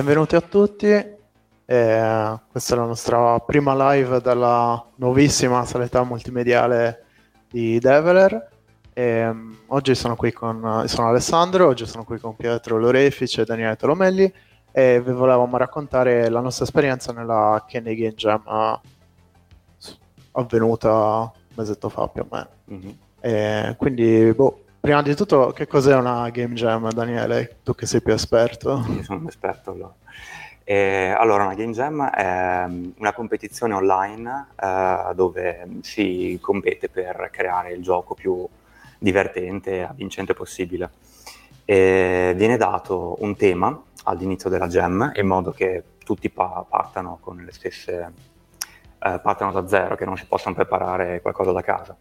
Benvenuti a tutti. Eh, questa è la nostra prima live della nuovissima saletta multimediale di Develer. Eh, oggi sono qui con sono Alessandro, oggi sono qui con Pietro Lorefice e Daniele Tolomelli e vi volevamo raccontare la nostra esperienza nella Kenny Game Jam eh, avvenuta un mesetto fa più o meno. Mm-hmm. E quindi, boh, prima di tutto, che cos'è una Game Jam, Daniele? Tu che sei più esperto. Io sono un esperto allora. Eh, allora, una Game Jam è mm, una competizione online eh, dove si compete per creare il gioco più divertente e avvincente possibile. E viene dato un tema all'inizio della Jam in modo che tutti pa- partano con le stesse eh, partano da zero, che non si possano preparare qualcosa da casa.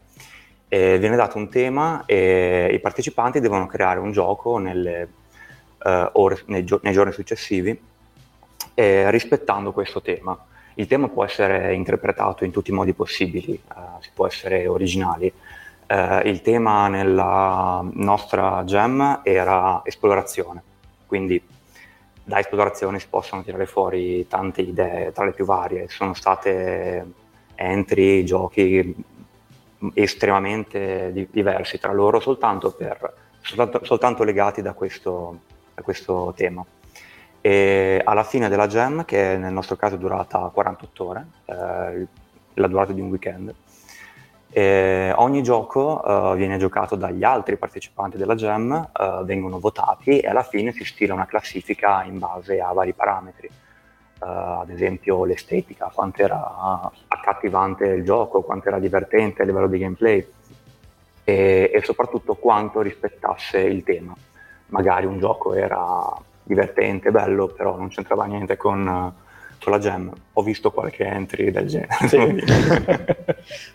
E viene dato un tema e i partecipanti devono creare un gioco nelle, uh, ore, nei, gio- nei, giorni successivi eh, rispettando questo tema. Il tema può essere interpretato in tutti i modi possibili, uh, si può essere originali. Uh, il tema nella nostra gem era esplorazione, quindi da esplorazione si possono tirare fuori tante idee, tra le più varie. Sono state entry, giochi estremamente di- diversi tra loro soltanto, per, soltanto, soltanto legati da questo, da questo, tema. E alla fine della jam, che nel nostro caso è durata 48 ore, eh, la durata di un weekend, e ogni gioco uh, viene giocato dagli altri partecipanti della jam, uh, vengono votati e alla fine si stila una classifica in base a vari parametri uh, ad esempio l'estetica, quanto era accattivante il gioco, quanto era divertente a livello di gameplay e, e soprattutto quanto rispettasse il tema. Magari un gioco era divertente, bello, però non c'entrava niente con, con la gem. Ho visto qualche entry del genere. Sì.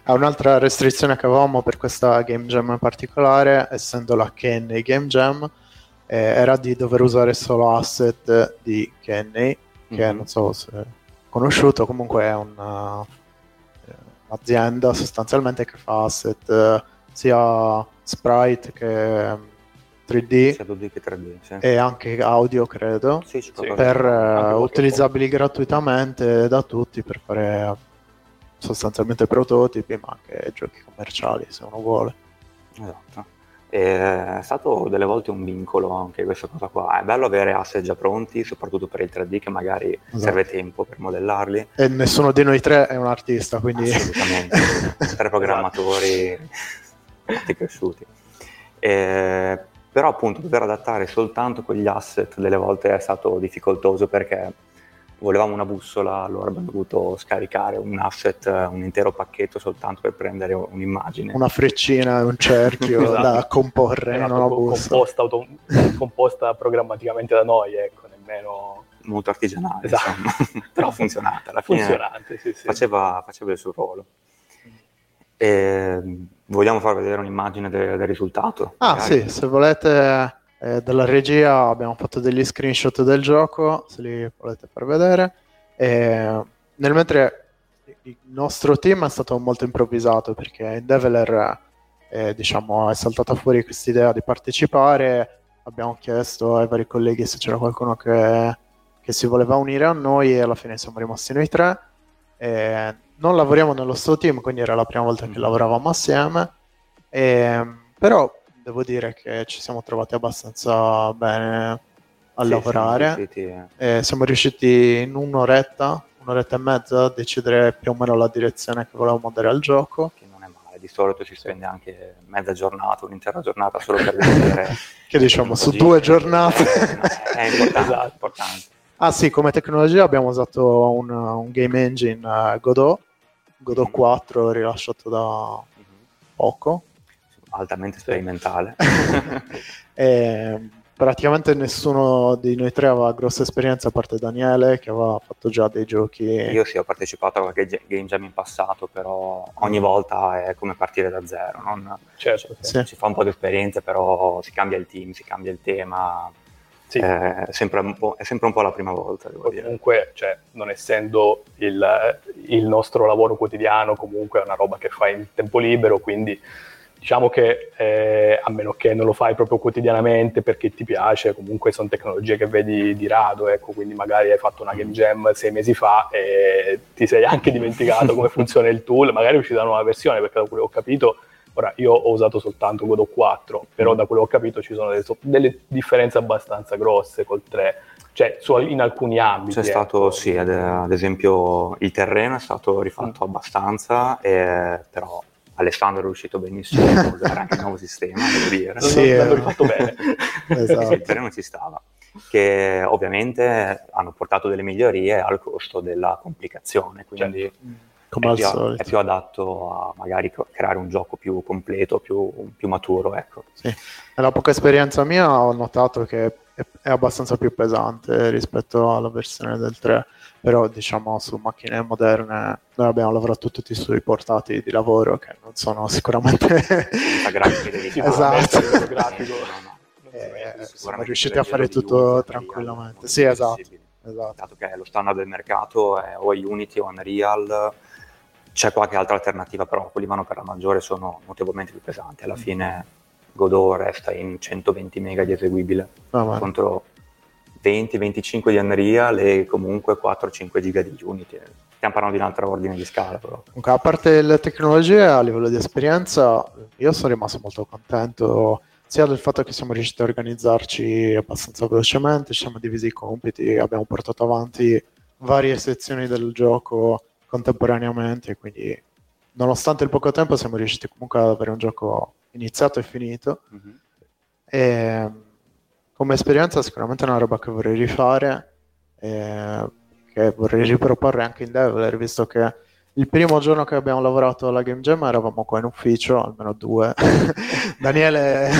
un'altra restrizione che avevamo per questa game jam in particolare, essendo la Kenny Game Jam, eh, era di dover usare solo asset di Kenny che mm-hmm. non so se è conosciuto, comunque è una, eh, un'azienda sostanzialmente che fa asset eh, sia sprite che 3D, sia 2D che 3D sì. e anche audio credo sì, sì, per uh, utilizzabili gratuitamente da tutti per fare sostanzialmente prototipi ma anche giochi commerciali se uno vuole esatto è stato delle volte un vincolo anche questa cosa qua. È bello avere asset già pronti, soprattutto per il 3D, che magari esatto. serve tempo per modellarli. E nessuno di noi tre è un artista, quindi... Assolutamente. tre programmatori tutti cresciuti. E, però appunto dover adattare soltanto quegli asset delle volte è stato difficoltoso perché volevamo una bussola, allora abbiamo dovuto scaricare un asset, un intero pacchetto soltanto per prendere un'immagine. Una freccina un cerchio esatto. da comporre, esatto, non composta, auto- composta, programmaticamente da noi, ecco, nemmeno... Molto artigianale, esatto. però funzionata, alla fine Funzionante, sì, sì. Faceva, faceva il suo ruolo. E vogliamo far vedere un'immagine del, del risultato? Ah magari. sì, se volete eh, dalla regia abbiamo fatto degli screenshot del gioco, se li volete far vedere. E nel mentre il nostro team è stato molto improvvisato perché Develer eh, diciamo, è saltata fuori questa idea di partecipare. Abbiamo chiesto ai vari colleghi se c'era qualcuno che, che si voleva unire a noi e alla fine siamo rimasti noi tre. E non lavoriamo nello stesso team, quindi era la prima volta che lavoravamo assieme. E, però devo dire che ci siamo trovati abbastanza bene a sì, lavorare. Siamo riusciti, eh. siamo riusciti in un'oretta, un'oretta e mezza a decidere più o meno la direzione che volevamo dare al gioco. Che non è male, di solito si spende anche mezza giornata, un'intera giornata solo per vedere. che diciamo, su due giornate. è importante, esatto. importante. Ah sì, come tecnologia abbiamo usato un, un game engine uh, Godot, Godot 4 mm. rilasciato da poco, altamente sperimentale. e, praticamente nessuno di noi tre aveva grossa esperienza a parte Daniele che aveva fatto già dei giochi. Io sì, ho partecipato a qualche game jam in passato, però ogni volta è come partire da zero. Non... Certo, sì. Si fa un po' di esperienza, però si cambia il team, si cambia il tema. Sì. È, sempre è, sempre un po', la prima volta. Comunque, cioè, non essendo il, il nostro lavoro quotidiano, comunque è una roba che fai in tempo libero, quindi diciamo che eh, a meno che non lo fai proprio quotidianamente perché ti piace, comunque sono tecnologie che vedi di rado, ecco, quindi magari hai fatto una game jam sei mesi fa e ti sei anche dimenticato come funziona il tool, magari è uscita una nuova versione perché da quello che ho capito, ora io ho usato soltanto Godot 4, però da quello che ho capito ci sono delle, delle differenze abbastanza grosse col 3 cioè su, in alcuni ambiti. C'è stato, sì, ad, ad, esempio il terreno è stato rifatto mm. abbastanza, eh, però Alessandro è riuscito benissimo a usare anche il nuovo sistema, devo dire. Sì, l'hanno rifatto bene. esatto. Il terreno ci stava, che ovviamente hanno portato delle migliorie al costo della complicazione, quindi certo. è, più, è, più, adatto a magari creare un gioco più completo, più, più maturo. Ecco. Sì. Nella poca esperienza mia ho notato che è abbastanza più pesante rispetto alla versione del 3 però diciamo su macchine moderne noi abbiamo lavorato tutti sui portati di lavoro che non sono sicuramente esatto. eh, siamo riusciti a fare tutto tranquillamente. sì esatto, esatto. dato che lo standard del mercato è o Unity o Unreal c'è qualche altra alternativa però quelli vanno per la maggiore sono notevolmente più pesanti. Alla mm. fine Godot resta in 120 mega di eseguibile oh, contro 20-25 di Unreal e comunque 4-5 giga di Unity. Stiamo parlando di un altro ordine di scala però. Comunque, a parte le tecnologie, a livello di esperienza, io sono rimasto molto contento sia del fatto che siamo riusciti a organizzarci abbastanza velocemente, ci siamo divisi i compiti, abbiamo portato avanti varie sezioni del gioco contemporaneamente, quindi nonostante il poco tempo siamo riusciti comunque ad avere un gioco iniziato e finito. Mm-hmm. E, come esperienza sicuramente è una roba che vorrei rifare, e che vorrei riproporre anche in Develer, visto che il primo giorno che abbiamo lavorato alla Game Jam eravamo qua in ufficio, almeno due. Daniele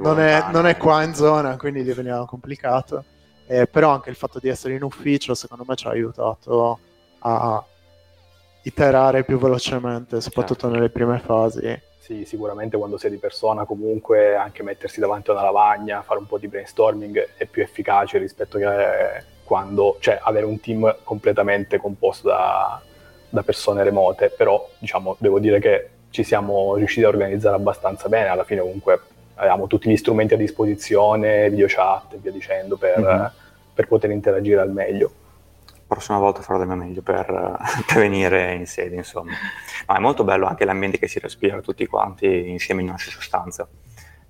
non è, non è, qua in zona, quindi diveniva complicato. Eh, però anche il fatto di essere in ufficio secondo me ci ha aiutato a iterare più velocemente, soprattutto certo. nelle prime fasi sì, sicuramente quando sei di persona comunque anche mettersi davanti a una lavagna, fare un po' di brainstorming è più efficace rispetto a quando, cioè avere un team completamente composto da, da persone remote, però diciamo, devo dire che ci siamo riusciti a organizzare abbastanza bene, alla fine comunque avevamo tutti gli strumenti a disposizione, video chat e via dicendo, per, mm-hmm. per poter interagire al meglio prossima volta farò del mio meglio per, venire in sede, insomma. Ma è molto bello anche l'ambiente che si respira tutti quanti insieme in una stessa stanza.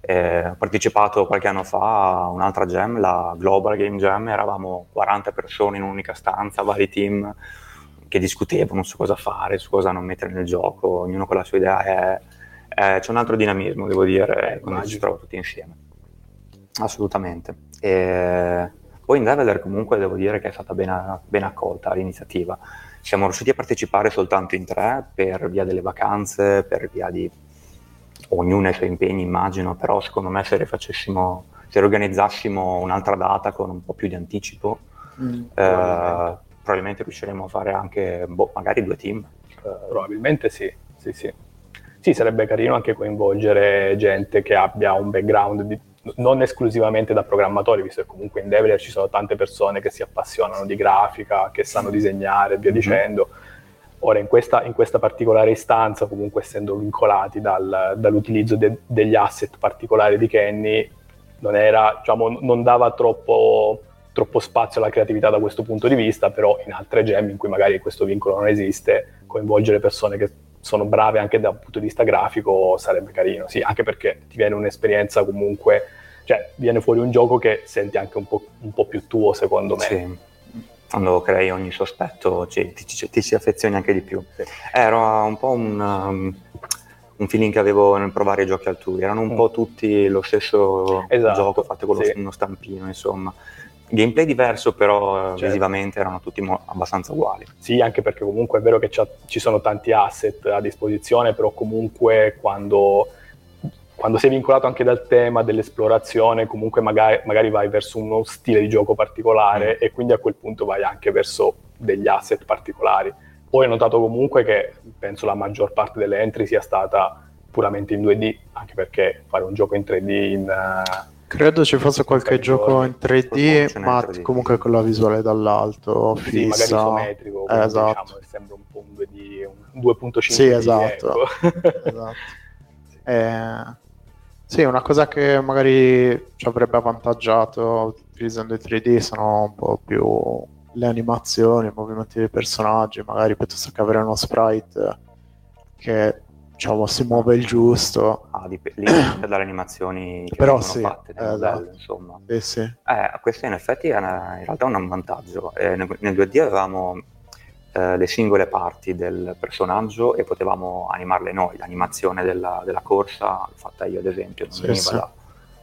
Eh, ho partecipato qualche anno fa a un'altra jam, la Global Game Jam, eravamo 40 persone in un'unica stanza, vari team che discutevano su cosa fare, su cosa non mettere nel gioco, ognuno con la sua idea. È, è, c'è un altro dinamismo, devo dire, quando ci trovo tutti insieme. Assolutamente. E poi in Develer comunque devo dire che è stata ben, ben accolta l'iniziativa. Siamo riusciti a partecipare soltanto in tre per via delle vacanze, per via di ognuno i suoi impegni immagino, però secondo me se rifacessimo, se organizzassimo un'altra data con un po' più di anticipo, mm, eh, probabilmente. probabilmente. riusciremo a fare anche boh, magari due team. Uh, probabilmente sì, sì, sì. Sì, sarebbe carino anche coinvolgere gente che abbia un background di, non esclusivamente da programmatori, visto che comunque in Develer ci sono tante persone che si appassionano di grafica, che sanno disegnare e via mm-hmm. dicendo. Ora, in questa, in questa, particolare istanza, comunque essendo vincolati dal, dall'utilizzo de, degli asset particolari di Kenny, non, era, diciamo, non dava troppo, troppo, spazio alla creatività da questo punto di vista, però in altre gem in cui magari questo vincolo non esiste, coinvolgere persone che sono brave anche da un punto di vista grafico sarebbe carino, sì, anche perché ti viene un'esperienza comunque, cioè viene fuori un gioco che senti anche un po', un po più tuo secondo me. Sì. Quando crei ogni sospetto ci, ti, ti, ti, si affezioni anche di più. Sì. Era un po' un, um, un, feeling che avevo nel provare i giochi altrui, erano un mm. po' tutti lo stesso esatto, gioco fatto con sì. uno stampino, insomma gameplay diverso, però certo. visivamente erano tutti mo- abbastanza uguali. Sì, anche perché comunque è vero che ci sono tanti asset a disposizione, però comunque quando, quando, sei vincolato anche dal tema dell'esplorazione, comunque magari, magari vai verso uno stile di gioco particolare mm. e quindi a quel punto vai anche verso degli asset particolari. Poi ho notato comunque che penso la maggior parte delle entry sia stata puramente in 2D, anche perché fare un gioco in 3D in... Uh, Credo ci fosse qualche gioco in 3D, ma 3D. comunque con la visuale dall'alto, fissa. Sì, magari isometrico, eh, esatto. diciamo, sembra un po' un 2D, un 2.5 Sì, esatto. Ecco. esatto. Eh, sì, una cosa che magari ci avrebbe avvantaggiato utilizzando i 3D sono un po' più le animazioni, i movimenti dei personaggi, magari piuttosto che avere uno sprite che diciamo si muove il giusto. Ah, dip- dipende dalle animazioni che Però sì, fatte eh, modello, insomma. Sì, sì. Eh, questo in effetti è una- in realtà un vantaggio. Eh, nel, nel 2D avevamo eh, le singole parti del personaggio e potevamo animarle noi. L'animazione della, della corsa fatta io, ad esempio, non Sì, veniva sì. da-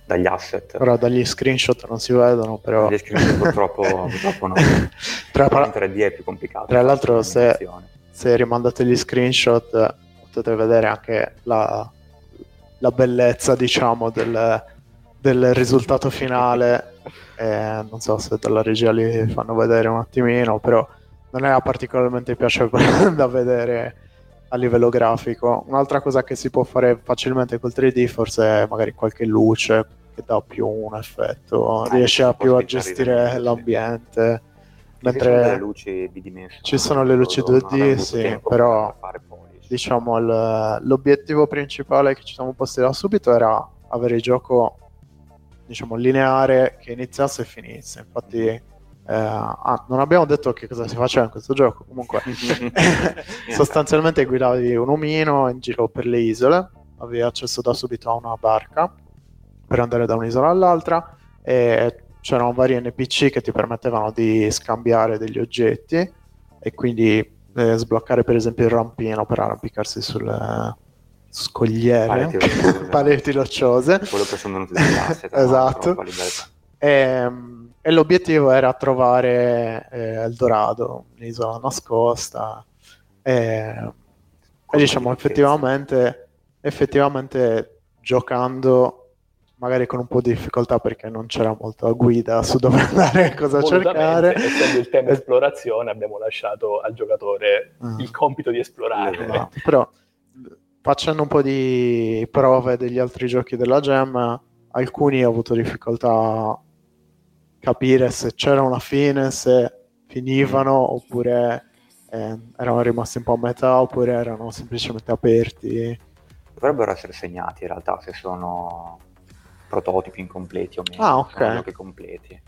dagli asset. Ora dagli screenshot non si vedono, però Gli screenshot purtroppo, purtroppo no. tra, Però in 3D è più complicato. tra l'altro se- se rimandate gli screenshot potete vedere anche la, la bellezza, diciamo, del, del risultato finale. Eh, non so se dalla regia li fanno vedere un attimino, però non era particolarmente piacevole da vedere a livello grafico. Un'altra cosa che si può fare facilmente col 3D forse è magari qualche luce che dà più un effetto, Eh, riesce a più a gestire l'ambiente. Ci sono Mentre delle luci bidimensionali. ci sono le luci non 2D, avevo avuto sì, però. Diciamo il- l'obiettivo principale che ci siamo posti da subito era avere il gioco diciamo lineare che iniziasse e finisse. Infatti eh, ah, non abbiamo detto che cosa si faceva in questo gioco. Comunque sostanzialmente guidavi un omino in giro per le isole. Avevi accesso da subito a una barca per andare da un'isola all'altra e c'erano vari NPC che ti permettevano di scambiare degli oggetti e quindi eh, sbloccare per esempio il rampino per arrampicarsi sulle scogliere, Pareti rocciose. pareti rocciose. Quello che sono venuti dalle Esatto. a libertà. E, e l'obiettivo era trovare eh, Eldorado, un'isola nascosta. E, e diciamo effettivamente, effettivamente giocando magari con un po' di difficoltà perché non c'era molta guida su dove andare e cosa cercare. essendo il tema Eh, esplorazione, abbiamo lasciato al giocatore Ah. il compito di esplorare. Esatto, però facendo un po' di prove degli altri giochi della Gem, alcuni ho avuto difficoltà a capire se c'era una fine, se finivano oppure eh, erano rimasti un po' a metà oppure erano semplicemente aperti. Dovrebbero essere segnati in realtà se sono prototipi incompleti o meno. Ah, ok. Sono giochi completi.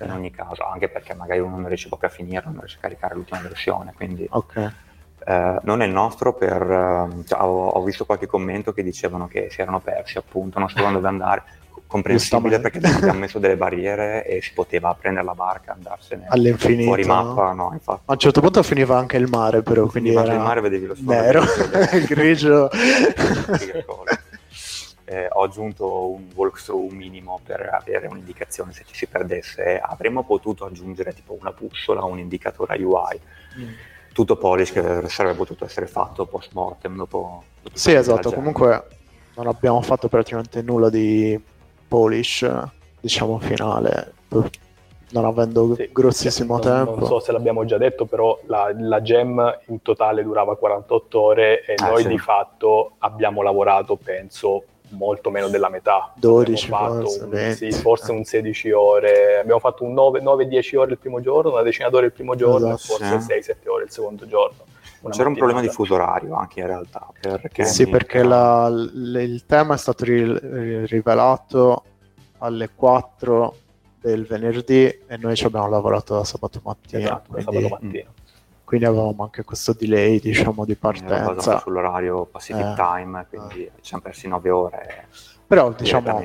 In ogni caso, anche perché magari uno non riesce proprio a finire, non riesce a caricare l'ultima versione. Quindi Ok, eh, non è il nostro per... eh, cioè, ho, ho visto qualche commento che dicevano che si erano persi appunto, non sapevano dove andare. Comprensibile perché abbiamo messo delle barriere e si poteva prendere la barca e andarsene all'infinito. fuori mappa. No, infatti. A un certo punto finiva anche il mare, però, quindi era il mare, vedevi lo sfondo nero, grigio. Eh, ho aggiunto un walkthrough minimo per avere un'indicazione se ci si perdesse. Avremmo potuto aggiungere tipo una bussola, un indicatore UI. Tutto polish che sarebbe potuto essere fatto post mortem dopo. dopo Sì, esatto. Comunque non abbiamo fatto praticamente nulla di polish, diciamo, finale, non avendo Sì, grossissimo non, tempo. Non so se l'abbiamo già detto, però la, la gem in totale durava 48 ore e Ah, noi sì. di fatto abbiamo lavorato, penso, molto meno della metà. 12 Abbiamo fatto forse, un- 20. sì, forse un 16 ore. Abbiamo fatto un 9-10 ore il primo giorno, una decina d'ore il primo giorno Esatto, e forse sì. 6-7 ore il secondo giorno. Una C'era un problema di fuso orario anche in realtà. Perché Sì, perché la- l- il tema è stato ri- rivelato alle 4 del venerdì e noi ci abbiamo lavorato da sabato mattina. Esatto, quindi, sabato mattina. Quindi avevamo anche questo delay, diciamo, di partenza. sull'orario Pacific Eh. Time, quindi ci siamo persi 9 ore. Però, diciamo,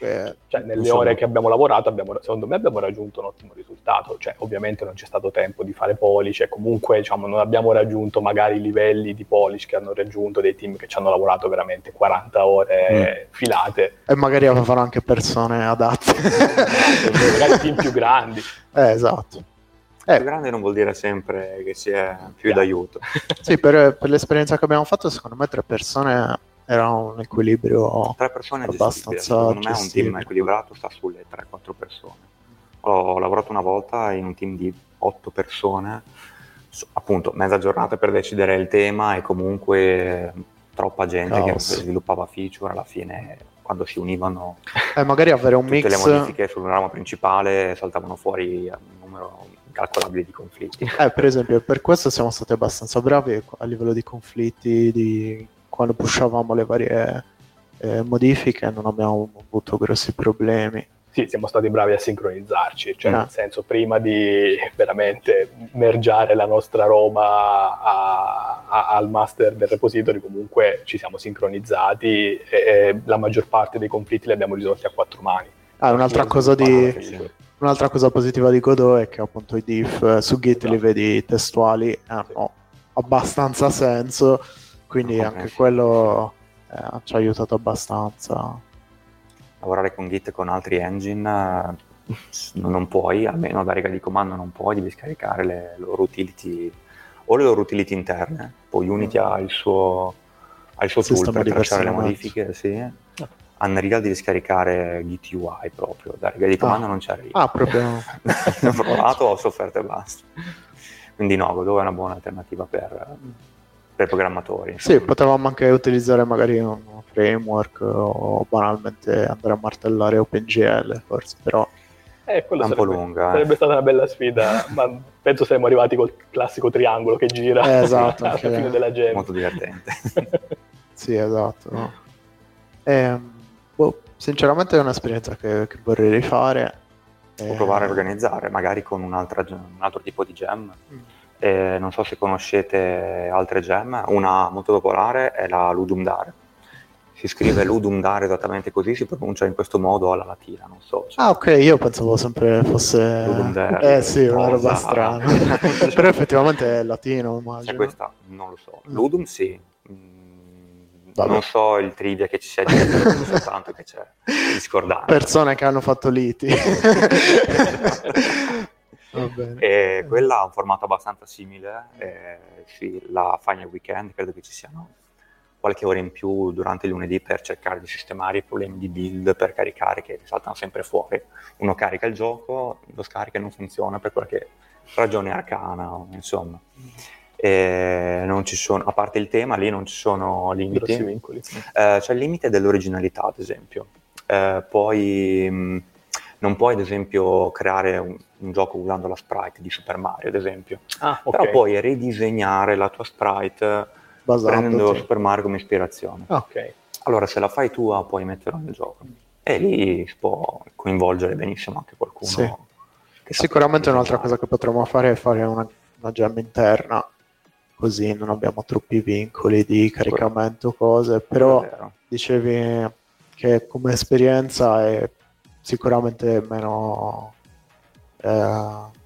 eh, Cioè, nelle Insomma. ore che abbiamo lavorato, abbiamo- secondo me abbiamo raggiunto un ottimo risultato. Cioè, ovviamente non c'è stato tempo di fare polish e comunque diciamo, non abbiamo raggiunto magari i livelli di polish che hanno raggiunto dei team che ci hanno lavorato veramente 40 ore filate. e magari avevano anche persone adatte. magari team più grandi. Eh, esatto. Più Eh, grande non vuol dire sempre che si è più Chiaro. d'aiuto. sì, per, per l'esperienza che abbiamo fatto, secondo me tre persone era un equilibrio. Tre persone. Abbastanza Secondo me un team equilibrato sta sulle 3-4 persone. Ho lavorato una volta in un team di 8 persone, appunto mezza giornata per decidere il tema e comunque troppa gente Caos. che sviluppava feature alla fine quando si univano Eh, magari avere un tutte le mix. modifiche sul ramo principale saltavano fuori un numero incalcolabile di conflitti. Eh, per esempio, per questo siamo stati abbastanza bravi a livello di conflitti, di quando pushavamo le varie eh, modifiche non abbiamo avuto grossi problemi. Sì, siamo stati bravi a sincronizzarci, cioè ah. nel senso prima di veramente mergiare la nostra roba a, a, al master del repository comunque ci siamo sincronizzati e, e, la maggior parte dei conflitti li abbiamo risolti a quattro mani. Ah, un'altra cosa, di, un'altra cosa positiva di Godot è che appunto i diff eh, su Git esatto. li vedi testuali hanno abbastanza senso, quindi anche quello eh, ci ha aiutato abbastanza. Lavorare con Git con altri engine eh, non puoi, almeno da riga di comando non puoi, devi scaricare le loro utility o le loro utility interne, poi Unity ha il suo, ha il suo tool per tracciare le modifiche, sì. A Unreal devi scaricare Git UI proprio, da riga di comando ah. non c'è Ah, proprio. ho provato, ho sofferto e basta. Quindi no, Godot è una buona alternativa per, per programmatori. Insomma. Sì, potevamo anche utilizzare magari un framework o banalmente andare a martellare OpenGL forse, però... Eh, quello sarebbe, lunga, sarebbe eh. stata una bella sfida, ma penso saremmo arrivati col classico triangolo che gira eh, esatto, alla fine della gem. Molto divertente. sì, esatto. No? E, ehm, sinceramente è un'esperienza che, che vorrei rifare. O provare a organizzare, magari con un altro tipo di gem. Mm. E non so se conoscete altre gem, una molto popolare è la Ludum Dare si scrive Ludum Dare esattamente così, si pronuncia in questo modo alla latina, non so. Cioè... Ah, ok, io pensavo sempre fosse... Ludum Dare. Eh sì, una roba strana. Però effettivamente è latino, immagino. Cioè questa non lo so. Ludum sì. Mm, non so il trivia che ci sia dietro, soltanto che c'è discordanza. Persone che hanno fatto liti. e quella ha un formato abbastanza simile, eh, la Final Weekend credo che ci siano qualche ora in più durante il lunedì per cercare di sistemare i problemi di build per caricare che saltano sempre fuori. Uno carica il gioco, lo scarica e non funziona per qualche ragione arcana, insomma. E non ci sono, a parte il tema, lì non ci sono limiti. Eh, c'è il limite dell'originalità, ad esempio. Eh, poi mh, non puoi, ad esempio, creare un, un, gioco usando la sprite di Super Mario, ad esempio. Ah, okay. Però puoi ridisegnare la tua sprite Basato, prendendo Super Mario come ispirazione. Ah, ok. Allora, se la fai tua, puoi metterla nel gioco. E lì si può coinvolgere benissimo anche qualcuno. Sì. Sicuramente un'altra cosa che potremmo fare è fare una, una gem interna, così non abbiamo troppi vincoli di caricamento, cose. Però dicevi che come esperienza è sicuramente meno... Eh,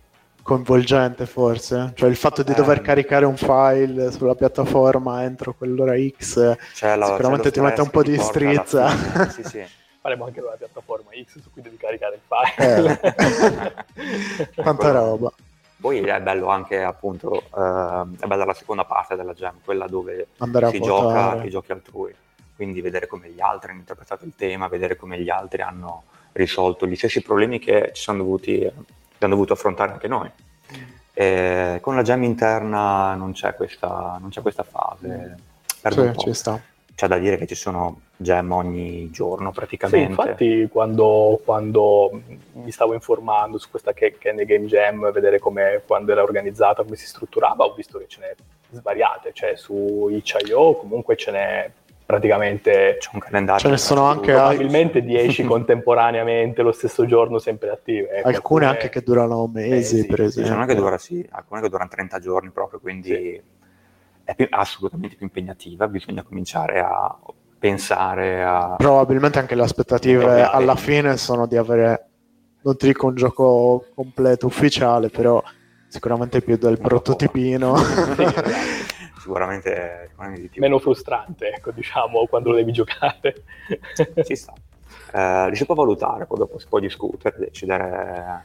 coinvolgente forse, cioè il fatto di dover eh. caricare un file sulla piattaforma entro quell'ora X cioè, la, sicuramente ti mette un po' di strizza. sì, sì. Faremo anche la piattaforma X su cui devi caricare il file. Eh. Quanta roba. Poi è bello anche appunto, eh, è bella la seconda parte della jam, quella dove Andare si gioca i giochi altrui, quindi vedere come gli altri hanno interpretato il tema, vedere come gli altri hanno risolto gli stessi problemi che ci sono dovuti abbiamo dovuto affrontare anche noi. Eh, con la gem interna non c'è questa, non c'è questa fase. Sì, ci sta. C'è da dire che ci sono gem ogni giorno praticamente. Sì, infatti quando, quando mi stavo informando su questa Candy Game Jam, vedere come, quando era organizzata, come si strutturava, ho visto che ce n'è svariate, cioè su itch.io comunque ce n'è praticamente c'è un calendario. Ce ne sono anche probabilmente 10 contemporaneamente lo stesso giorno sempre attive. Ecco, alcune, alcune anche che durano mesi, eh, per esempio. Alcune che, dura, sì, alcune che durano 30 giorni proprio, quindi sì. È più, assolutamente più impegnativa, bisogna cominciare a pensare a... Probabilmente anche le aspettative alla fine sono di avere, non ti dico un gioco completo ufficiale, però sicuramente più del prototipino. Esatto sicuramente, sicuramente di più. Meno frustrante, ecco, diciamo, quando lo devi giocare. Ci sta. Eh, si può valutare, poi dopo si può discutere, decidere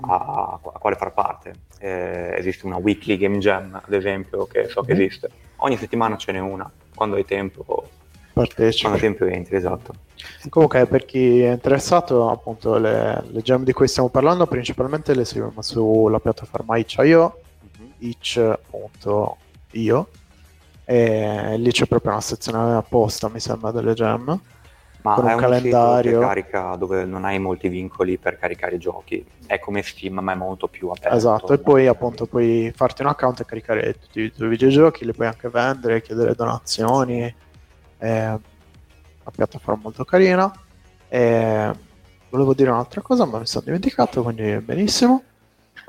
a, a quale far parte. Eh, esiste una weekly game jam, ad esempio, che so che mm esiste. Ogni settimana ce n'è una, quando hai tempo partecipi. Quando tempo entri, esatto. Comunque, per chi è interessato, appunto, le, le gem di cui stiamo parlando, principalmente le seguiamo sulla piattaforma itch.io, mm-hmm. itch.io io. E lì c'è proprio una sezione apposta, mi sembra, delle gem. Ma con un, calendario. carica dove non hai molti vincoli per caricare i giochi. È come Steam, ma è molto più aperto. Esatto, e poi appunto puoi farti un account e caricare tutti i tuoi videogiochi, li puoi anche vendere, chiedere donazioni. Eh, una piattaforma molto carina. E volevo dire un'altra cosa, ma mi sono dimenticato, quindi benissimo.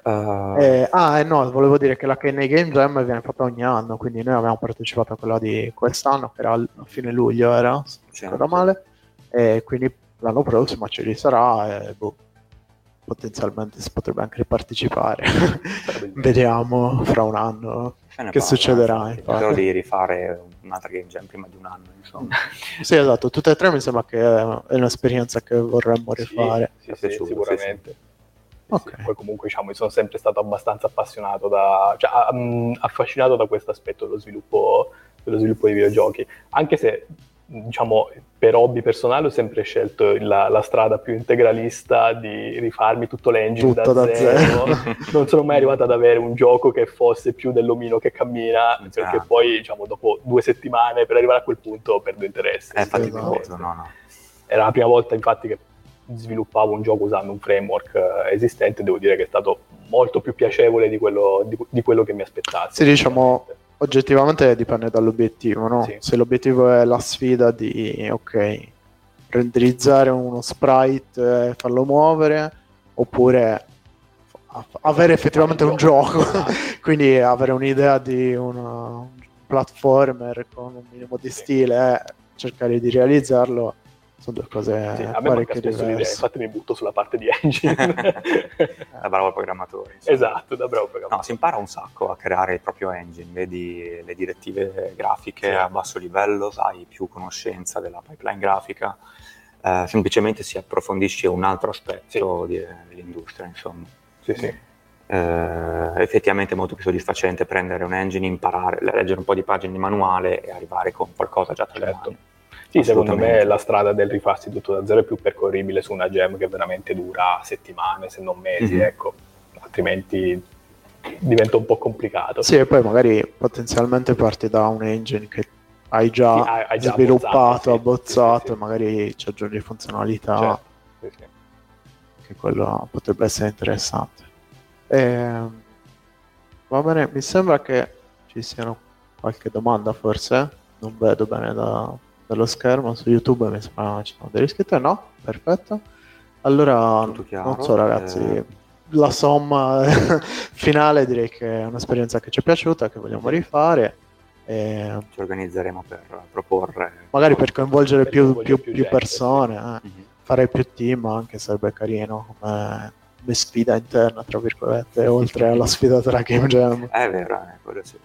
Uh... Eh, ah, no, volevo dire che la KNA Game Jam viene fatta ogni anno, quindi noi abbiamo partecipato a quella di quest'anno, che era a fine luglio, era, se non male, e quindi l'anno prossimo ci sarà e boh, potenzialmente si potrebbe anche ripartecipare. Vediamo fra un anno che parla, succederà. Spero di rifare un'altra game jam prima di un anno, insomma. sì, esatto, tutte e tre mi sembra che è un'esperienza che vorremmo rifare. Sì, sì, sì sicuramente. Okay. Poi comunque diciamo, sono sempre stato abbastanza appassionato da, cioè, um, affascinato da questo aspetto dello sviluppo, dello sviluppo di videogiochi, anche se diciamo, per hobby personale ho sempre scelto la, la, strada più integralista di rifarmi tutto l'engine tutto da, da zero. zero. non sono mai arrivato ad avere un gioco che fosse più dell'omino che cammina, esatto. perché poi diciamo, dopo due settimane per arrivare a quel punto perdo interesse. Eh, infatti, esatto. no, no. Era la prima volta infatti che sviluppavo un gioco usando un framework eh, esistente, devo dire che è stato molto più piacevole di quello, di, di quello che mi aspettassi. Sì, diciamo oggettivamente dipende dall'obiettivo, no? Sì. Se l'obiettivo è la sfida di, ok, renderizzare uno sprite e farlo muovere, oppure avere effettivamente un gioco, quindi avere un'idea di una, un platformer con un minimo di stile e cercare di realizzarlo sono due cose sì, a me manca spesso l'idea, infatti mi butto sulla parte di engine. da bravo programmatore. Insomma. Esatto, da bravo programmatore. No, si impara un sacco a creare il proprio engine, vedi le direttive grafiche sì. a basso livello, hai più conoscenza della pipeline grafica, eh, semplicemente si approfondisce un altro aspetto sì. di, dell'industria, insomma. Sì, sì. Eh, effettivamente è molto più soddisfacente prendere un engine, imparare, leggere un po' di pagine di manuale e arrivare con qualcosa già tra le certo. mani. Sì, secondo me la strada del rifarsi tutto da zero è più percorribile su una gem che veramente dura settimane, se non mesi, mm-hmm. ecco, altrimenti diventa un po' complicato. Sì, e poi magari potenzialmente parti da un engine che hai già, sì, hai, hai già sviluppato, abbozzato, sì, sì, e magari ci aggiungi funzionalità. Certo. Che quello potrebbe essere interessante. E, ehm, va bene, mi sembra che ci siano qualche domanda forse, non vedo bene da, dallo schermo su YouTube mi sembra ci sono delle iscritte, no? Perfetto. Allora, non so ragazzi, eh... la somma finale direi che è un'esperienza che ci è piaciuta, che vogliamo rifare. E... Ci organizzeremo per proporre... Magari per coinvolgere per più, più, più, più persone, eh. mm-hmm. fare più team anche sarebbe carino come, come sfida interna, tra virgolette, oltre alla sfida tra Game Jam. È vero, eh, quello sì.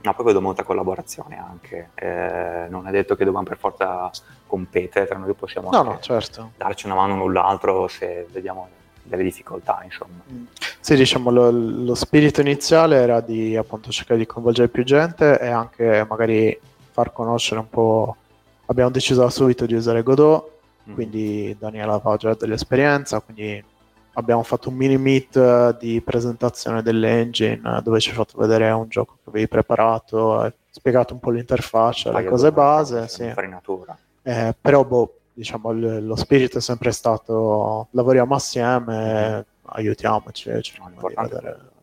No, poi vedo molta collaborazione anche, eh, non è detto che dobbiamo per forza competere tra noi, possiamo no, no, certo. darci una mano l'un l'altro se vediamo delle difficoltà, insomma. Mm. Sì, diciamo, lo, lo, spirito iniziale era di appunto cercare di coinvolgere più gente e anche magari far conoscere un po'... Abbiamo deciso da subito di usare Godot, mm. quindi Daniela aveva già dell'esperienza, quindi abbiamo fatto un mini meet eh, di presentazione dell'engine eh, dove ci ha fatto vedere un gioco che avevi preparato, spiegato un po' l'interfaccia, le cose base. Sì. Eh, però boh, diciamo, l- lo spirito è sempre stato lavoriamo assieme, aiutiamoci.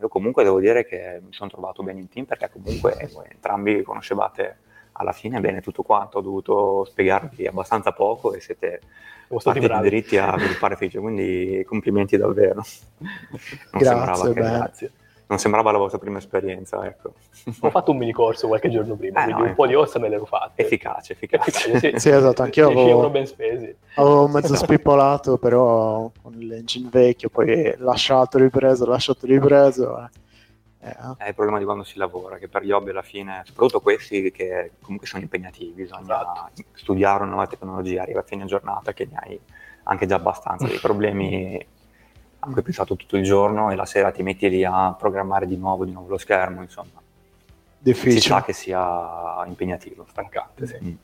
Io comunque devo dire che mi sono trovato bene in team perché comunque voi entrambi conoscevate alla fine bene tutto quanto, ho dovuto spiegarvi abbastanza poco e siete stati dritti a sviluppare feature, quindi complimenti davvero. Non grazie, che, grazie. Non sembrava la vostra prima esperienza, ecco. Ho fatto un mini corso qualche giorno prima, eh, quindi no, un po' di ossa me l'ero fatte. Efficace, efficace. efficace sì. sì, esatto, anch'io avevo, ben spesi. avevo mezzo esatto. spippolato, però con l'engine vecchio, poi lasciato, ripreso, lasciato, ripreso. Eh. È il problema di quando si lavora, che per gli hobby alla fine, soprattutto questi che comunque sono impegnativi, bisogna esatto. studiare una nuova tecnologia, arriva a fine giornata che ne hai anche già abbastanza dei problemi a cui hai pensato tutto il giorno e la sera ti metti lì a programmare di nuovo, di nuovo lo schermo, insomma. Difficile. Si sa che sia impegnativo. Stancante, sì. Mm.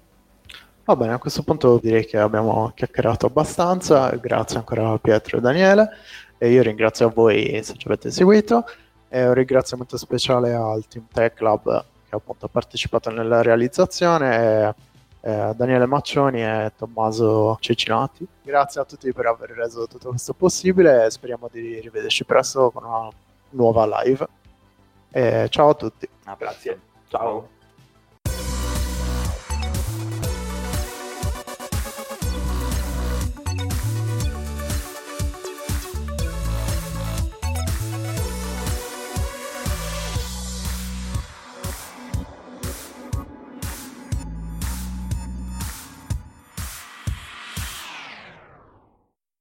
Va bene, a questo punto direi che abbiamo chiacchierato abbastanza, grazie ancora a Pietro e Daniele e io ringrazio a voi se ci avete seguito. E un ringraziamento speciale al Team Tech Club che appunto ha partecipato nella realizzazione. E, eh, Daniele Maccioni e Tommaso Cecinati. Grazie a tutti per aver reso tutto questo possibile e speriamo di rivederci presto con una nuova live. E ciao a tutti. Ah, grazie. Ciao.